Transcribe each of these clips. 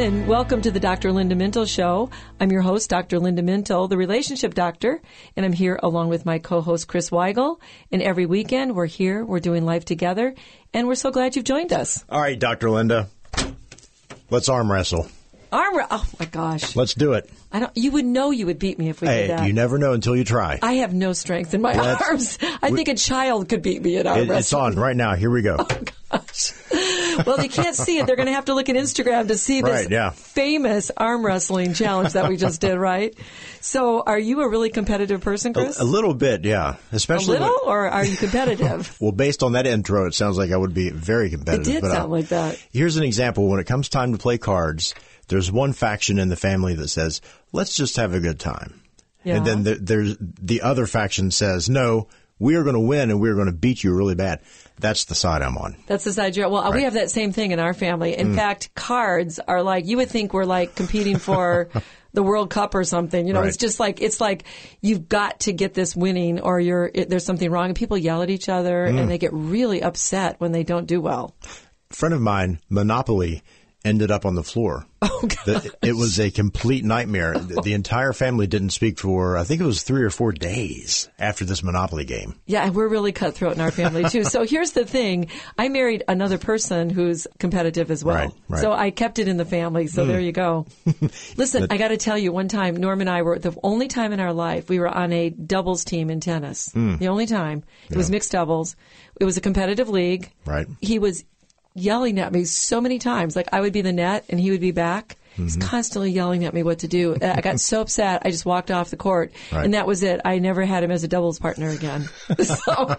everyone, and welcome to the Dr. Linda Mintle Show. I'm your host, Dr. Linda Mintle, the relationship doctor, and I'm here along with my co-host, Chris Weigel. And every weekend, we're here, we're doing life together, and we're so glad you've joined us. All right, Dr. Linda, let's arm wrestle. Arm, wre- oh my gosh, Let's do it. I don't. You would know you would beat me if we Hey, did that. you never know until you try. I have no strength in my Let's- arms. I think a child could beat me at arm It- it's on right now. Here we go. Oh gosh. Well, they can't see it. They're going to have to look at Instagram to see this Right, yeah. famous arm wrestling challenge that we just did, right? So, are you a really competitive person, Chris? A little bit, yeah. Especially a little, when- or are you competitive? well, based on that intro, it sounds like I would be very competitive. it did but, uh, sound like that. Here's an example. When it comes time to play cards, there's one faction in the family that says, "Let's just have a good time," Yeah. and then the, there's the other faction says, "No, we are going to win and we are going to beat you really bad." That's the side I'm on. That's the side you're. Well, we Right. Mm. have that same thing in our family. In fact, cards are like you would think we're like competing for the World Cup or something. You know, Right. it's just like it's like you've got to get this winning, or you're it, there's something wrong. And people yell at each other, Mm. and they get really upset when they don't do well. A friend of mine, Monopoly, ended up on the floor. Oh. The- it was a complete nightmare. The, the entire family didn't speak for, I think it was three or four days after this Monopoly game. Yeah, we're really cutthroat in our family too. so here's the thing: I married another person who's competitive as well. Right, right. So I kept it in the family. So there hmm. you go. Listen, I got to tell you, one time Norm and I were the only time in our life we were on a doubles team in tennis. Hmm. The only time it was mixed doubles. It was a competitive league. Right. He was yelling at me so many times. Like I would be the net and he would be back. He's Mm-hmm. constantly yelling at me what to do. I got so upset, I just walked off the court, Right. and that was it. I never had him as a doubles partner again. so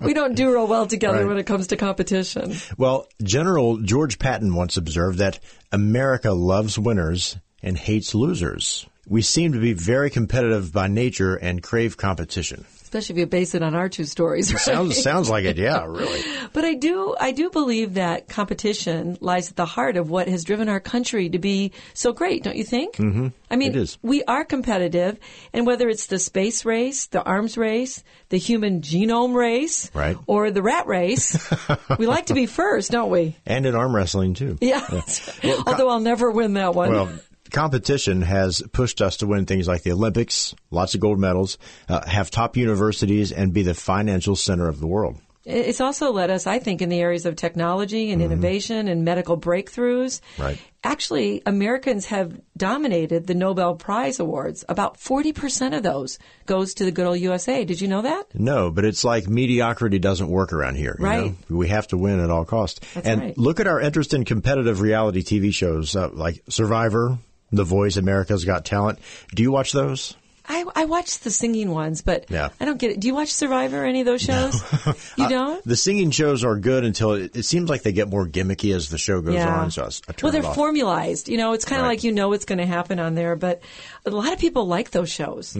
we don't do real well together Right. when it comes to competition. Well, General George Patton once observed that America loves winners and hates losers. We seem to be very competitive by nature and crave competition. Especially if you base it on our two stories. right? Sounds sounds like it, yeah, really. But I do, I do believe that competition lies at the heart of what has driven our country to be so great, don't you think? Mm-hmm. I mean, It is. we are competitive, and whether it's the space race, the arms race, the human genome race, Right. or the rat race, we like to be first, don't we? And in arm wrestling too. Yeah. Although I'll never win that one. Well, competition has pushed us to win things like the Olympics, lots of gold medals, uh, have top universities, and be the financial center of the world. It's also led us, I think, in the areas of technology and innovation and medical breakthroughs. Mm-hmm. Right. Actually, Americans have dominated the Nobel Prize awards. About 40% of those goes to the good old USA. Did you know that? No, but it's like mediocrity doesn't work around here. you Right. know? We have to win at all costs. That's and right. look at our interest in competitive reality TV shows uh, like Survivor, The Voice, America's Got Talent. Do you watch those? I, I watch the singing ones, but Yeah. I don't get it. Do you watch Survivor, or any of those shows? you don't? The singing shows are good until it, it seems like they get more gimmicky as the show goes on. So I, I turn well, they're formalized. You know, it's kind of Right. like you know what's going to happen on there, but a lot of people like those shows.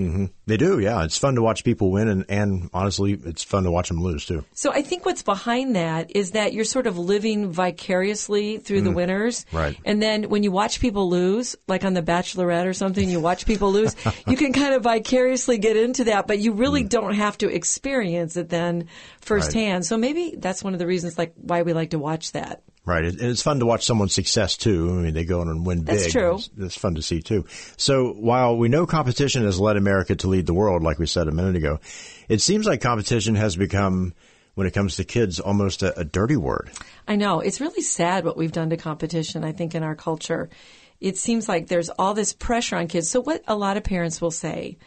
They do, yeah. It's fun to watch people win, and, and honestly, it's fun to watch them lose too. So I think what's behind that is that you're sort of living vicariously through the winners. Mm. Right. And then when you watch people lose, like on The Bachelorette or something, you watch people lose, you can kind of vicariously get into that, but you really hmm. don't have to experience it then firsthand. So maybe that's one of the reasons like why we like to watch that. Right. And it's fun to watch someone's success too. I mean, they go on and win big. That's true. It's, it's fun to see too. So while we know competition has led America to lead the world, like we said a minute ago, it seems like competition has become, when it comes to kids, almost a, a dirty word. I know. It's really sad what we've done to competition, I think, in our culture. It seems like there's all this pressure on kids. So what a lot of parents will say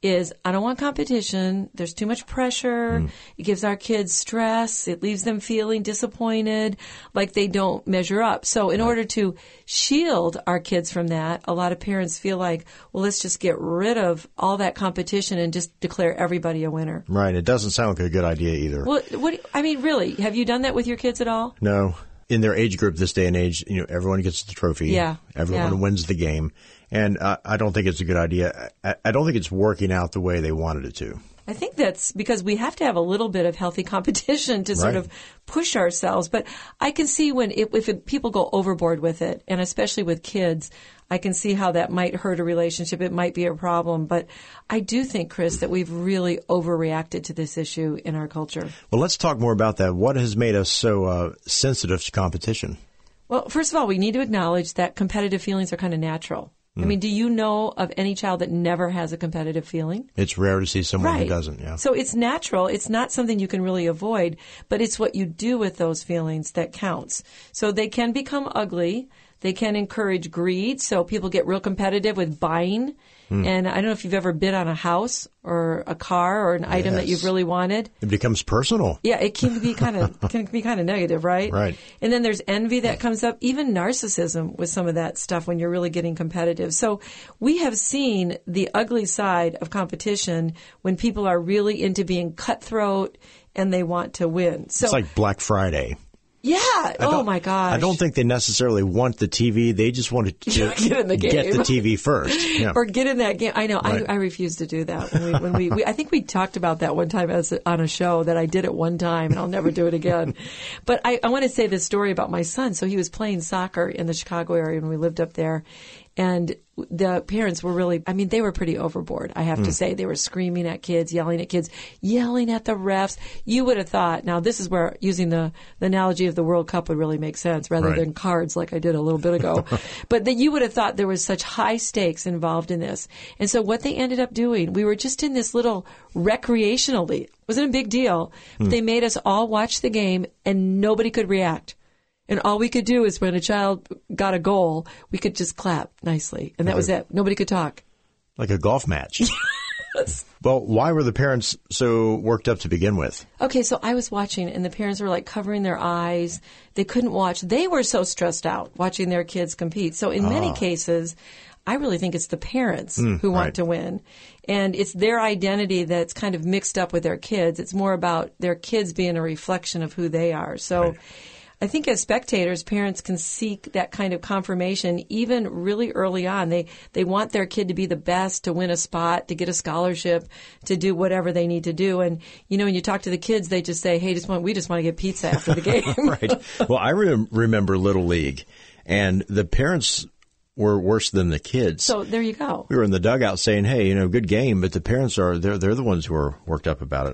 is, I don't want competition. There's too much pressure. Mm. It gives our kids stress. It leaves them feeling disappointed, like they don't measure up. So in order to shield our kids from that, a lot of parents feel like, well, let's just get rid of all that competition and just declare everybody a winner. Right. It doesn't sound like a good idea either. Well, what, I mean, really, have you done that with your kids at all? No. In their age group this day and age, you know, everyone gets the trophy. Yeah, Everyone yeah. wins the game. And uh, I don't think it's a good idea. I, I don't think it's working out the way they wanted it to. I think that's because we have to have a little bit of healthy competition to sort Right. of push ourselves. But I can see when it, if it, people go overboard with it, and especially with kids, I can see how that might hurt a relationship. It might be a problem. But I do think, Chris, that we've really overreacted to this issue in our culture. Well, let's talk more about that. What has made us so uh, sensitive to competition? Well, first of all, we need to acknowledge that competitive feelings are kind of natural. I mean, mm. do you know of any child that never has a competitive feeling? It's rare to see someone who doesn't. Yeah. So it's natural. It's not something you can really avoid, but it's what you do with those feelings that counts. So they can become ugly. They can encourage greed. So people get real competitive with buying Hmm. And I don't know if you've ever bid on a house or a car or an yes. item that you've really wanted. It becomes personal. Yeah, it can be kind of can be kind of negative, right? Right. And then there's envy that comes up, even narcissism with some of that stuff when you're really getting competitive. So we have seen the ugly side of competition when people are really into being cutthroat and they want to win. So it's like Black Friday. Yeah. Oh my gosh. I don't think they necessarily want the TV. They just want to get in the game. Get the TV first. Yeah. or get in that game. I know. Right. I, I refuse to do that. When we, when we, we, I think we talked about that one time as on a show that I did it one time and I'll never do it again. but I, I want to say this story about my son. So he was playing soccer in the Chicago area when we lived up there, and the parents were really, I mean, they were pretty overboard, I have mm. to hmm. say. They were screaming at kids, yelling at kids, yelling at the refs. You would have thought, now this is where using the, the analogy of the World Cup would really make sense rather right. than cards like I did a little bit ago. but that you would have thought there was such high stakes involved in this. And so what they ended up doing, we were just in this little recreational league. It wasn't a big deal. But mm. they made us all watch the game and nobody could react. And all we could do is when a child got a goal, we could just clap nicely. And that was it. Nobody could talk. Like a golf match. Well, why were the parents so worked up to begin with? Okay, so I was watching and the parents were like covering their eyes. They couldn't watch. They were so stressed out watching their kids compete. So in many ah. cases, I really think it's the parents mm, who want right. to win. And it's their identity that's kind of mixed up with their kids. It's more about their kids being a reflection of who they are. So right. I think as spectators, parents can seek that kind of confirmation even really early on. They they want their kid to be the best, to win a spot, to get a scholarship, to do whatever they need to do. And you know, when you talk to the kids, they just say, "Hey, just want we just want to get pizza after the game." right. Well, I re- remember Little League, and the parents were worse than the kids. So there you go. We were in the dugout saying, "Hey, you know, good game," but the parents are they're they're the ones who are worked up about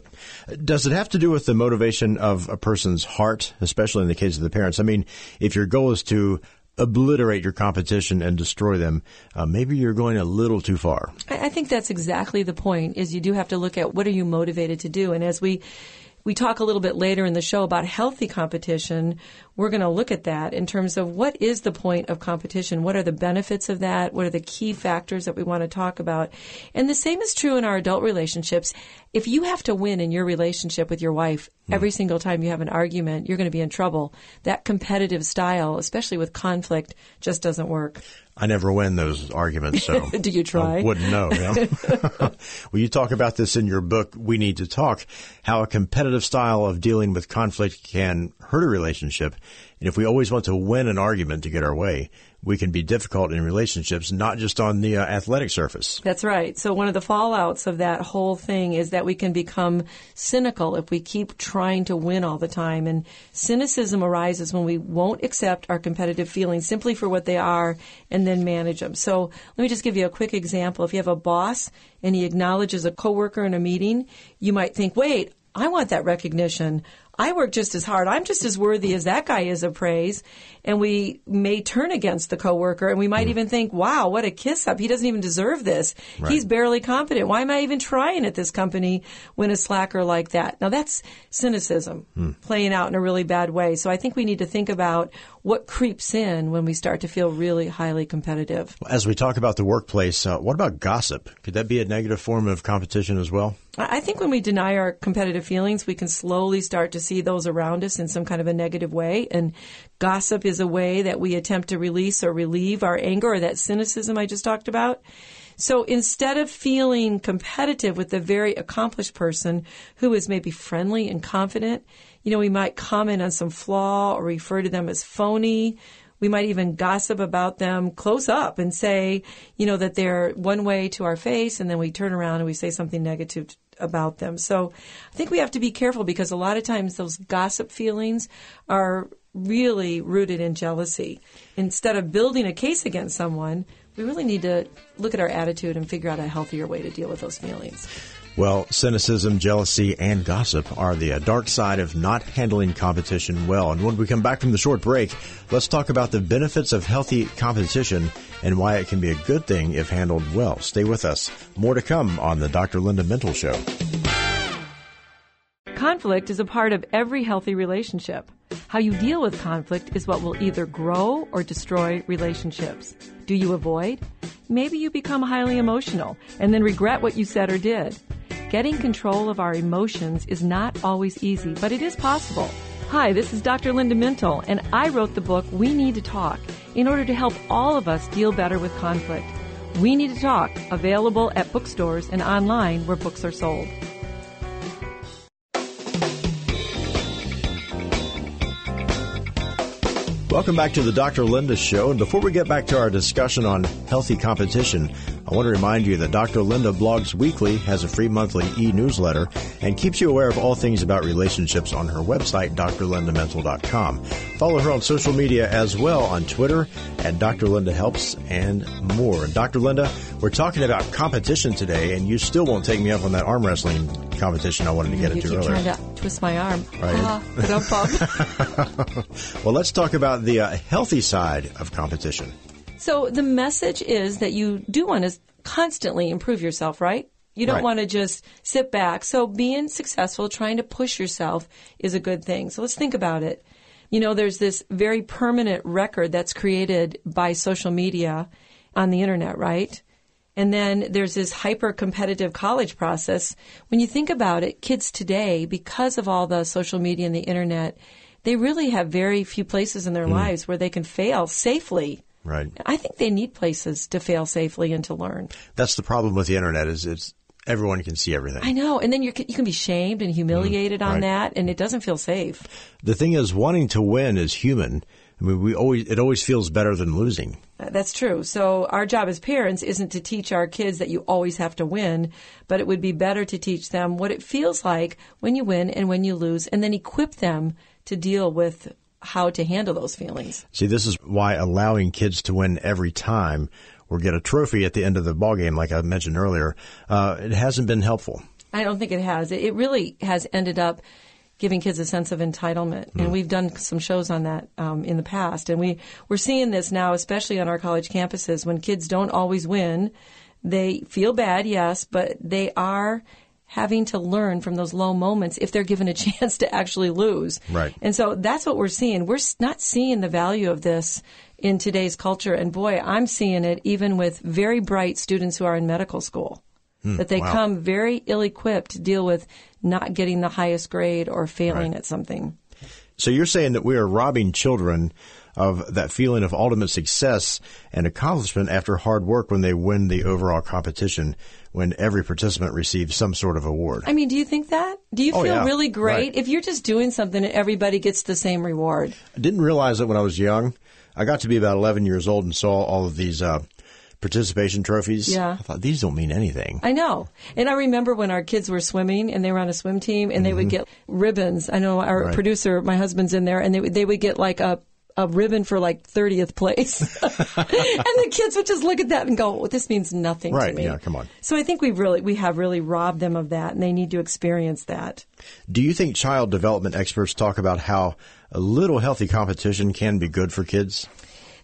it. Does it have to do with the motivation of a person's heart, especially in the case of the parents? I mean, if your goal is to obliterate your competition and destroy them, uh, maybe you're going a little too far. I think that's exactly the point. Is you do have to look at what are you motivated to do, and as we we talk a little bit later in the show about healthy competition. We're going to look at that in terms of what is the point of competition? What are the benefits of that? What are the key factors that we want to talk about? And the same is true in our adult relationships. If you have to win in your relationship with your wife mm. every single time you have an argument, you're going to be in trouble. That competitive style, especially with conflict, just doesn't work. I never win those arguments, so do you try? I wouldn't know. Yeah? well, you talk about this in your book. We need to talk how a competitive style of dealing with conflict can hurt a relationship, and if we always want to win an argument to get our way, we can be difficult in relationships, not just on the uh, athletic surface. That's right. So one of the fallouts of that whole thing is that we can become cynical if we keep trying to win all the time. And cynicism arises when we won't accept our competitive feelings simply for what they are and then manage them. So let me just give you a quick example. If you have a boss and he acknowledges a coworker in a meeting, you might think, wait, I want that recognition. I work just as hard. I'm just as worthy as that guy is of praise. And we may turn against the coworker and we might mm. even think, wow, what a kiss up. He doesn't even deserve this. Right. He's barely competent. Why am I even trying at this company when a slacker like that? Now that's cynicism mm. playing out in a really bad way. So I think we need to think about what creeps in when we start to feel really highly competitive. As we talk about the workplace, uh, what about gossip? Could that be a negative form of competition as well? I think when we deny our competitive feelings, we can slowly start to see those around us in some kind of a negative way. And gossip is a way that we attempt to release or relieve our anger or that cynicism I just talked about. So instead of feeling competitive with the very accomplished person who is maybe friendly and confident, you know, we might comment on some flaw or refer to them as phony. We might even gossip about them close up and say, you know, that they're one way to our face and then we turn around and we say something negative about them. So I think we have to be careful because a lot of times those gossip feelings are really rooted in jealousy. Instead of building a case against someone, we really need to look at our attitude and figure out a healthier way to deal with those feelings. Well, cynicism, jealousy, and gossip are the uh, dark side of not handling competition well. And when we come back from the short break, let's talk about the benefits of healthy competition and why it can be a good thing if handled well. Stay with us. More to come on the Dr. Linda Mintle Show. Conflict is a part of every healthy relationship. How you deal with conflict is what will either grow or destroy relationships. Do you avoid? Maybe you become highly emotional and then regret what you said or did. Getting control of our emotions is not always easy, but it is possible. Hi, this is Dr. Linda Mintle, and I wrote the book We Need to Talk in order to help all of us deal better with conflict. We Need to Talk, available at bookstores and online where books are sold. Welcome back to the Dr. Linda Show. And before we get back to our discussion on healthy competition, I want to remind you that Dr. Linda blogs weekly, has a free monthly e-newsletter, and keeps you aware of all things about relationships on her website, drlindamintle.com. Follow her on social media as well on Twitter at Dr. Linda Helps and more. Dr. Linda, we're talking about competition today, and you still won't take me up on that arm wrestling competition I wanted to get you into keep earlier. trying to twist my arm. Right. Ah, well, let's talk about the uh, healthy side of competition. So the message is that you do want to constantly improve yourself, right? You don't Right. want to just sit back. So being successful, trying to push yourself is a good thing. So let's think about it. You know, there's this very permanent record that's created by social media on the internet, right? And then there's this hyper competitive college process. When you think about it, kids today, because of all the social media and the internet, they really have very few places in their mm. lives where they can fail safely. Right. I think they need places to fail safely and to learn. That's the problem with the internet is it's everyone can see everything. I know, and then you're, you can be shamed and humiliated on right. that, and it doesn't feel safe. The thing is, wanting to win is human. I mean, we always it always feels better than losing. Uh, That's true. So our job as parents isn't to teach our kids that you always have to win, but it would be better to teach them what it feels like when you win and when you lose, and then equip them to deal with how to handle those feelings. See, this is why allowing kids to win every time or get a trophy at the end of the ball game, like I mentioned earlier, uh, it hasn't been helpful. I don't think it has. It really has ended up giving kids a sense of entitlement, and we've done some shows on that um, in the past, and we we're seeing this now, especially on our college campuses, when kids don't always win, they feel bad, yes, but they are having to learn from those low moments if they're given a chance to actually lose. Right. And so that's what we're seeing. We're not seeing the value of this in today's culture, and boy, I'm seeing it even with very bright students who are in medical school hmm, that they wow. come very ill equipped to deal with not getting the highest grade or failing Right. at something. So you're saying that we are robbing children of that feeling of ultimate success and accomplishment after hard work when they win the overall competition, when every participant receives some sort of award. I mean, do you think that? Do you Oh, feel yeah. really great Right. if you're just doing something and everybody gets the same reward? I didn't realize it when I was young. I got to be about 11 years old and saw all of these uh, participation trophies. Yeah. I thought these don't mean anything. I know. And I remember when our kids were swimming and they were on a swim team and they would get ribbons. I know our Mm-hmm. Right. producer, my husband's in there, and they would, they would get like a a ribbon for like 30th place. and the kids would just look at that and go, well, this means nothing Right, to me. yeah, come on. So I think we've really, we have really robbed them of that and they need to experience that. Do you think child development experts talk about how a little healthy competition can be good for kids?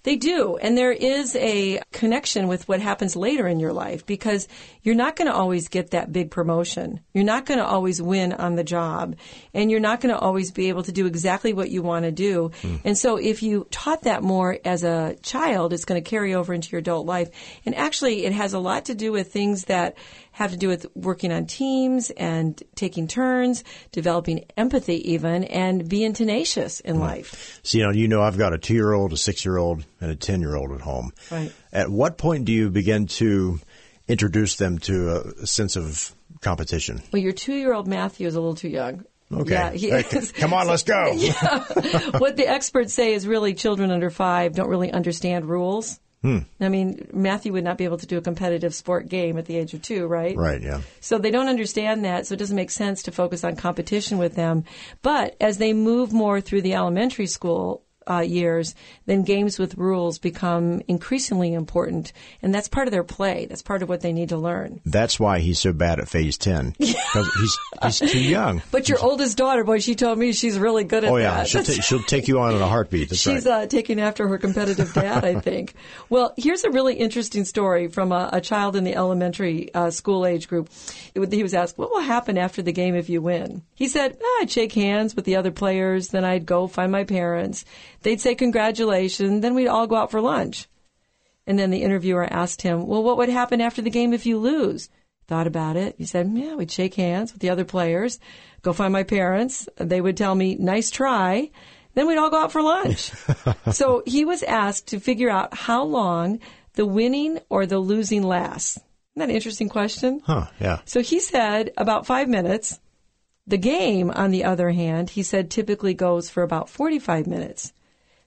They do. And there is a connection with what happens later in your life because you're not going to always get that big promotion. You're not going to always win on the job and you're not going to always be able to do exactly what you want to do. Hmm. And so if you taught that more as a child, it's going to carry over into your adult life. And actually it has a lot to do with things that have to do with working on teams and taking turns, developing empathy even, and being tenacious in life. So, you know, you know, I've got a two year old, a six year old, and a 10 year old at home. Right. At what point do you begin to introduce them to a sense of competition? Well, your two-year-old Matthew is a little too young. Okay. Yeah, he is. Come on, let's go. what the experts say is really children under five don't really understand rules. Hmm. I mean, Matthew would not be able to do a competitive sport game at the age of two, right? Right, yeah. So they don't understand that, so it doesn't make sense to focus on competition with them. But as they move more through the elementary school uh, years, then games with rules become increasingly important, and that's part of their play. That's part of what they need to learn. That's why he's so bad at phase 10. Because he's, he's too young. But your oldest daughter, boy, she told me she's really good at Oh, yeah. that. She'll, ta- she'll take you on in a heartbeat. That's She's right. uh, taking after her competitive dad, I think. Well, here's a really interesting story from a, a child in the elementary uh, school age group. It- he was asked, "What will happen after the game if you win?" He said, "Ah, "I'd shake hands with the other players, then I'd go find my parents. They'd say congratulations, then we'd all go out for lunch." And then the interviewer asked him, "Well, what would happen after the game if you lose?" Thought about it. He said, "Yeah, we'd shake hands with the other players, go find my parents. They would tell me, "Nice try." Then we'd all go out for lunch. so he was asked to figure out how long the winning or the losing lasts. Isn't that an interesting question? Huh, yeah. So he said about five minutes. The game, on the other hand, he said typically goes for about 45 minutes.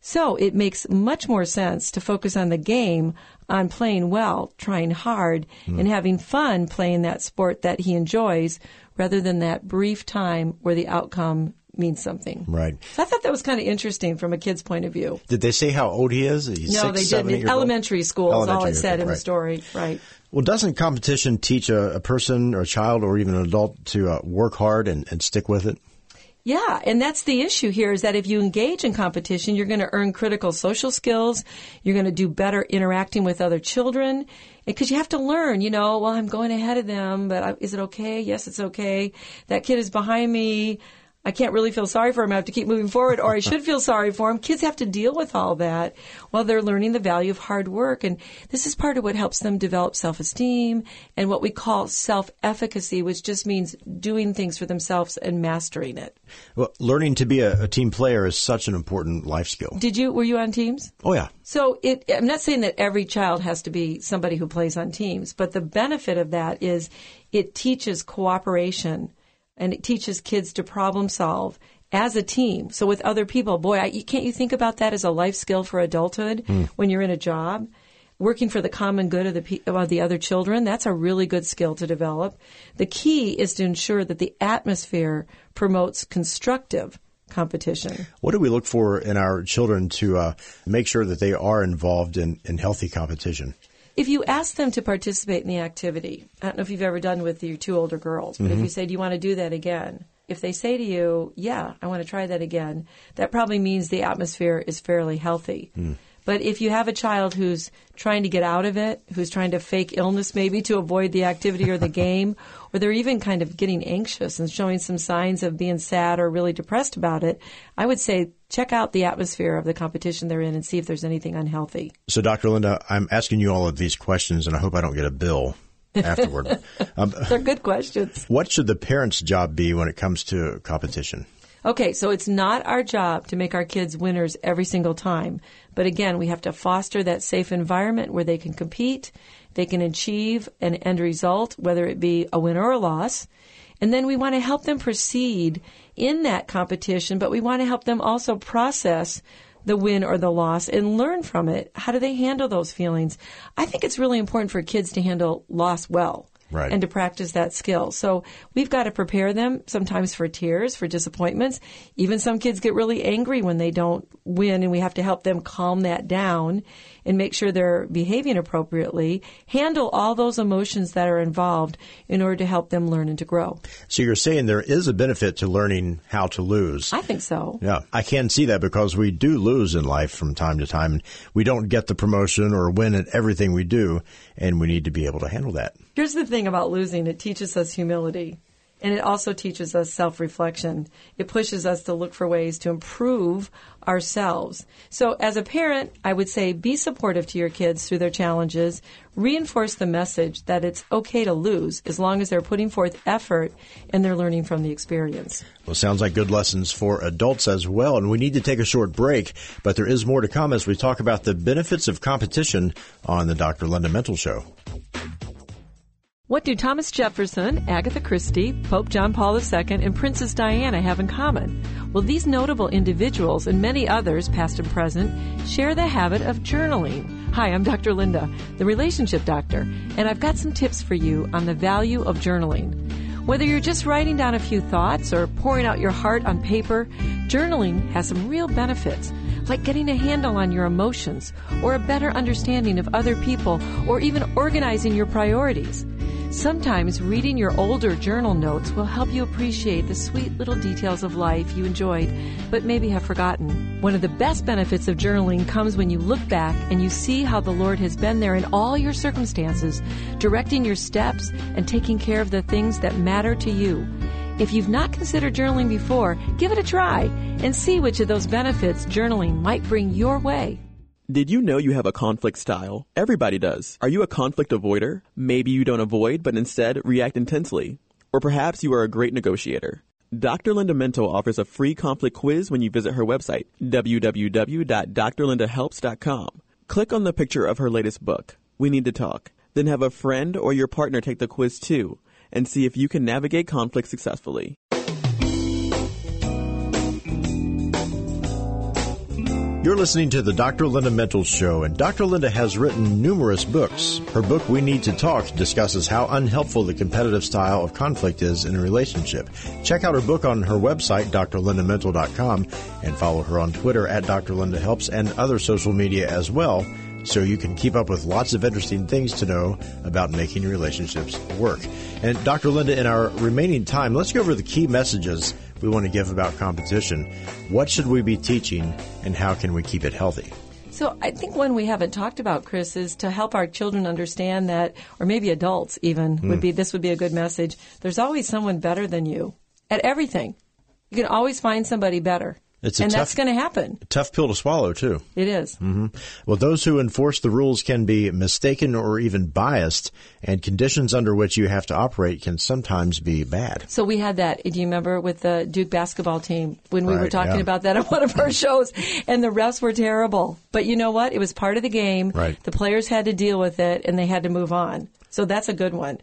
So it makes much more sense to focus on the game, on playing well, trying hard, and having fun playing that sport that he enjoys rather than that brief time where the outcome means something. Right. So I thought that was kind of interesting from a kid's point of view. Did they say how old he is? He's No, six, they didn't. years old? Elementary school is all Elementary, it said in the right. story. Right. Well, doesn't competition teach a, a person or a child or even an adult to uh, work hard and, and stick with it? Yeah, and that's the issue here is that if you engage in competition, you're going to earn critical social skills. You're going to do better interacting with other children because you have to learn, you know, well, I'm going ahead of them, but I, is it okay? Yes, it's okay. That kid is behind me. I can't really feel sorry for him. I have to keep moving forward, or I should feel sorry for him. Kids have to deal with all that while they're learning the value of hard work. And this is part of what helps them develop self-esteem and what we call self-efficacy, which just means doing things for themselves and mastering it. Well, learning to be a, a team player is such an important life skill. Did you, were you on teams? Oh, yeah. So it, I'm not saying that every child has to be somebody who plays on teams, but the benefit of that is it teaches cooperation and it teaches kids to problem solve as a team. So with other people, boy, I, you, can't you think about that as a life skill for adulthood when you're in a job? Working for the common good of the of the other children, that's a really good skill to develop. The key is to ensure that the atmosphere promotes constructive competition. What do we look for in our children to uh, make sure that they are involved in, in healthy competition? If you ask them to participate in the activity, I don't know if you've ever done with your two older girls, but if mm-hmm. you say, Do you want to do that again? If they say to you, Yeah, I want to try that again, that probably means the atmosphere is fairly healthy. Hmm. But if you have a child who's trying to get out of it, who's trying to fake illness maybe to avoid the activity or the game, or they're even kind of getting anxious and showing some signs of being sad or really depressed about it, I would say check out the atmosphere of the competition they're in and see if there's anything unhealthy. So, Dr. Linda, I'm asking you all of these questions, and I hope I don't get a bill afterward. um, They're good questions. what should the parent's job be when it comes to competition? Okay, so it's not our job to make our kids winners every single time. But again, we have to foster that safe environment where they can compete, they can achieve an end result, whether it be a win or a loss. And then we want to help them proceed in that competition, but we want to help them also process the win or the loss and learn from it. How do they handle those feelings? I think it's really important for kids to handle loss well Right. and to practice that skill. So we've got to prepare them sometimes for tears, for disappointments. Even some kids get really angry when they don't win and we have to help them calm that down and make sure they're behaving appropriately. Handle all those emotions that are involved in order to help them learn and to grow. So, you're saying there is a benefit to learning how to lose. I think so. Yeah, I can see that because we do lose in life from time to time. We don't get the promotion or win at everything we do, and we need to be able to handle that. Here's the thing about losing it teaches us humility. And it also teaches us self reflection. It pushes us to look for ways to improve ourselves. So, as a parent, I would say be supportive to your kids through their challenges. Reinforce the message that it's okay to lose as long as they're putting forth effort and they're learning from the experience. Well, sounds like good lessons for adults as well. And we need to take a short break, but there is more to come as we talk about the benefits of competition on the Dr. Linda Mintle Show. What do Thomas Jefferson, Agatha Christie, Pope John Paul II, and Princess Diana have in common? Well, these notable individuals and many others, past and present, share the habit of journaling. Hi, I'm Dr. Linda, the relationship doctor, and I've got some tips for you on the value of journaling. Whether you're just writing down a few thoughts or pouring out your heart on paper, journaling has some real benefits. like getting a handle on your emotions, or a better understanding of other people, or even organizing your priorities. Sometimes reading your older journal notes will help you appreciate the sweet little details of life you enjoyed but maybe have forgotten. One of the best benefits of journaling comes when you look back and you see how the Lord has been there in all your circumstances, directing your steps and taking care of the things that matter to you. If you've not considered journaling before, give it a try and see which of those benefits journaling might bring your way. Did you know you have a conflict style? Everybody does. Are you a conflict avoider? Maybe you don't avoid, but instead react intensely. Or perhaps you are a great negotiator. Dr. Linda Mintle offers a free conflict quiz when you visit her website, www.drlindahelps.com. Click on the picture of her latest book, We Need to Talk. Then have a friend or your partner take the quiz too, and see if you can navigate conflict successfully. You're listening to the Dr. Linda Mintle Show, and Dr. Linda has written numerous books. Her book, We Need to Talk, discusses how unhelpful the competitive style of conflict is in a relationship. Check out her book on her website, drlindamintle.com, and follow her on Twitter at Dr. Linda Helps and other social media as well, so you can keep up with lots of interesting things to know about making relationships work. And Dr. Linda, in our remaining time, let's go over the key messages we want to give about competition. What should we be teaching, and how can we keep it healthy? So I think one we haven't talked about, Chris, is to help our children understand that, or maybe adults even, mm. would be this would be a good message. There's always someone better than you at everything. You can always find somebody better. It's and tough, that's going to happen. Tough pill to swallow, too. It is. Mm-hmm. Well, those who enforce the rules can be mistaken or even biased, and conditions under which you have to operate can sometimes be bad. So we had that. Do you remember with the Duke basketball team when we right, were talking yeah. about that on one of our shows, and the refs were terrible. But you know what? It was part of the game. Right. The players had to deal with it, and they had to move on. So that's a good one.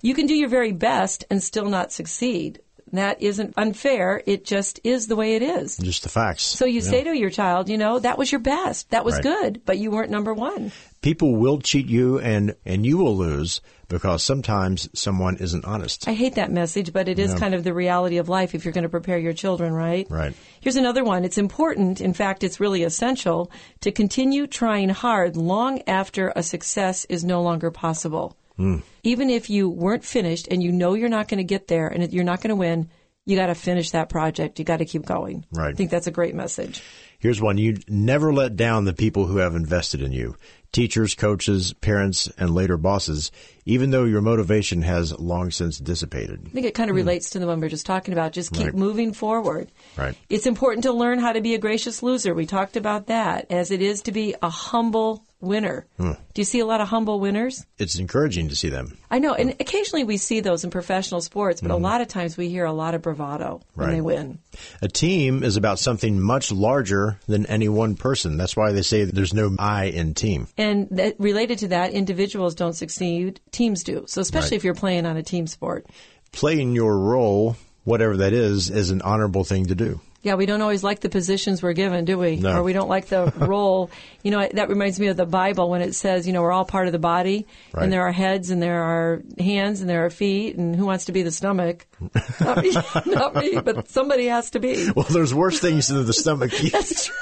You can do your very best and still not succeed. That isn't unfair. It just is the way it is. Just the facts. So you yeah. say to your child, you know, that was your best. That was right. good, but you weren't number one. People will cheat you and, and you will lose because sometimes someone isn't honest. I hate that message, but it is Yeah. kind of the reality of life if you're going to prepare your children, right? Right. Here's another one. It's important, in fact, it's really essential to continue trying hard long after a success is no longer possible. Hmm. Even if you weren't finished and you know you're not going to get there and you're not going to win, you got to finish that project. You got to keep going. Right. I think that's a great message. Here's one. You never let down the people who have invested in you. Teachers, coaches, parents, and later bosses, even though your motivation has long since dissipated. I think it kind of relates to the one we were just talking about. Just keep Right. moving forward. Right. It's important to learn how to be a gracious loser. We talked about that, as it is to be a humble winner. Hmm. Do you see a lot of humble winners? It's encouraging to see them. I know, and occasionally we see those in professional sports, but a lot of times we hear a lot of bravado when Mm-hmm. They win. A team is about something much larger than any one person. That's why they say there's no I in team. And that, related to that, individuals don't succeed, teams do. So especially Right. if you're playing on a team sport. Playing your role, whatever that is, is an honorable thing to do. Yeah, we don't always like the positions we're given, do we? No. Or we don't like the role. You know, that reminds me of the Bible when it says, you know, we're all part of the body, Right. and there are heads, and there are hands, and there are feet, and who wants to be the stomach? not, me, not me, but somebody has to be. Well, there's worse things than the stomach. That's true.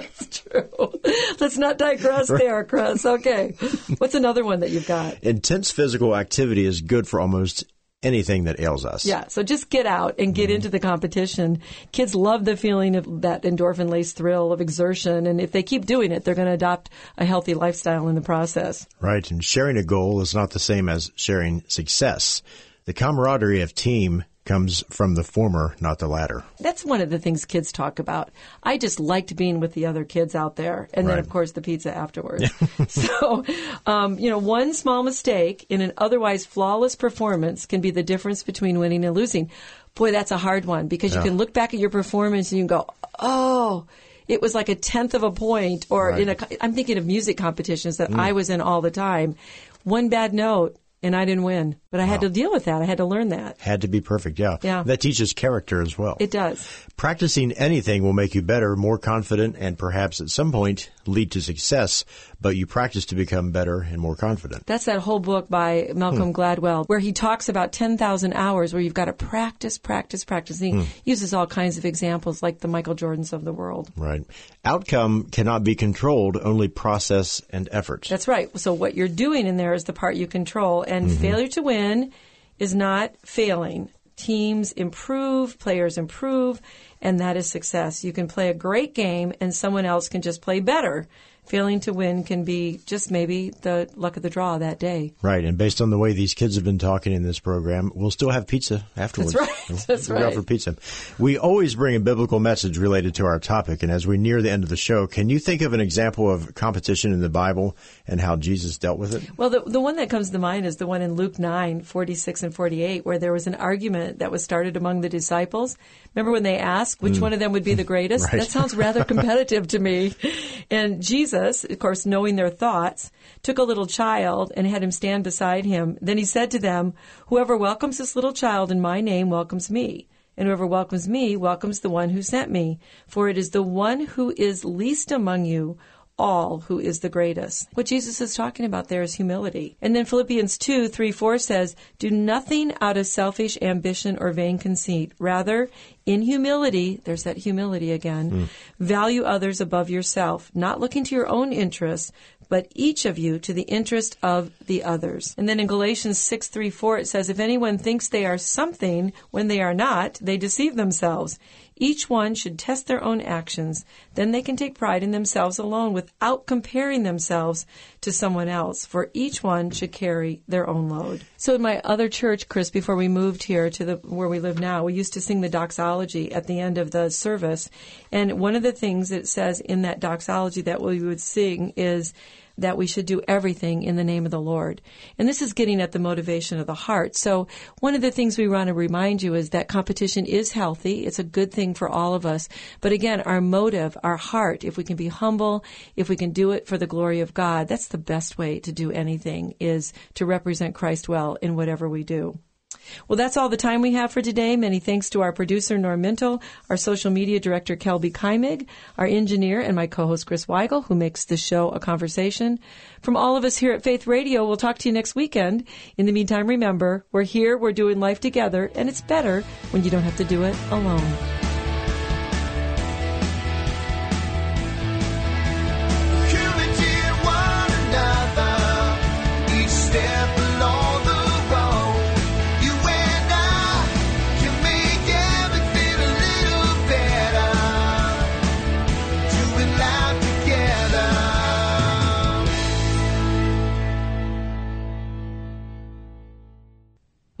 That's true. Let's not digress there, Chris. Okay. What's another one that you've got? Intense physical activity is good for almost anything that ails us. Yeah, so just get out and get mm-hmm. into the competition. Kids love the feeling of that endorphin laced thrill of exertion, and if they keep doing it, they're going to adopt a healthy lifestyle in the process. Right. And sharing a goal is not the same as sharing success. The camaraderie of team comes from the former, not the latter. That's one of the things kids talk about. I just liked being with the other kids out there, and then of course the pizza afterwards. so, um, you know, one small mistake in an otherwise flawless performance can be the difference between winning and losing. Boy, that's a hard one because you Yeah. can look back at your performance and you can go, oh. It was like a tenth of a point, or Right. in a. I'm thinking of music competitions that I was in all the time. One bad note, and I didn't win. But I had to deal with that. I had to learn that. Had to be perfect, yeah. Yeah. That teaches character as well. It does. Practicing anything will make you better, more confident, and perhaps at some point lead to success, but you practice to become better and more confident. That's that whole book by Hmm. Malcolm Gladwell where he talks about 10,000 hours where you've got to practice, practice, practice. And he Hmm. uses all kinds of examples like the Michael Jordans of the world. Right. Outcome cannot be controlled, only process and effort. That's right. So what you're doing in there is the part you control. And Mm-hmm. failure to win is not failing. Teams improve, players improve, and that is success. You can play a great game and someone else can just play better. Failing to win can be just maybe the luck of the draw that day. Right, and based on the way these kids have been talking in this program, we'll still have pizza afterwards. That's right. That's We'll go right. for pizza. We always bring a biblical message related to our topic, and as we near the end of the show, can you think of an example of competition in the Bible and how Jesus dealt with it? Well, the, the one that comes to mind is the one in Luke 9, 46 and 48, where there was an argument that was started among the disciples. Remember when they asked which one of them would be the greatest? Mm. Right. That sounds rather competitive to me. And Jesus, of course, knowing their thoughts, took a little child and had him stand beside him. Then he said to them, Whoever welcomes this little child in my name welcomes me. And whoever welcomes me welcomes the one who sent me. For it is the one who is least among you all who is the greatest. What Jesus is talking about there is humility. And then Philippians 2, 3, 4 says, Do nothing out of selfish ambition or vain conceit. Rather, in humility, there's that humility again, hmm. value others above yourself, not looking to your own interests, but each of you to the interest of the others. And then in Galatians 6, 3, 4, it says, If anyone thinks they are something when they are not, they deceive themselves. Each one should test their own actions. Then they can take pride in themselves alone without comparing themselves to someone else, for each one should carry their own load. So in my other church, Chris, before we moved here to the where we live now, we used to sing the doxology at the end of the service. And one of the things it says in that doxology that we would sing is that we should do everything in the name of the Lord. And this is getting at the motivation of the heart. So one of the things we want to remind you is that competition is healthy. It's a good thing for all of us. But again, our motive, our heart, if we can be humble, if we can do it for the glory of God, that's the best way to do anything is to represent Christ well in whatever we do. Well, that's all the time we have for today. Many thanks to our producer, Norm Mintle, our social media director, Kelby Keimig, our engineer, and my co-host, Chris Weigel, who makes this show a conversation. From all of us here at Faith Radio, we'll talk to you next weekend. In the meantime, remember, we're here, we're doing life together, and it's better when you don't have to do it alone.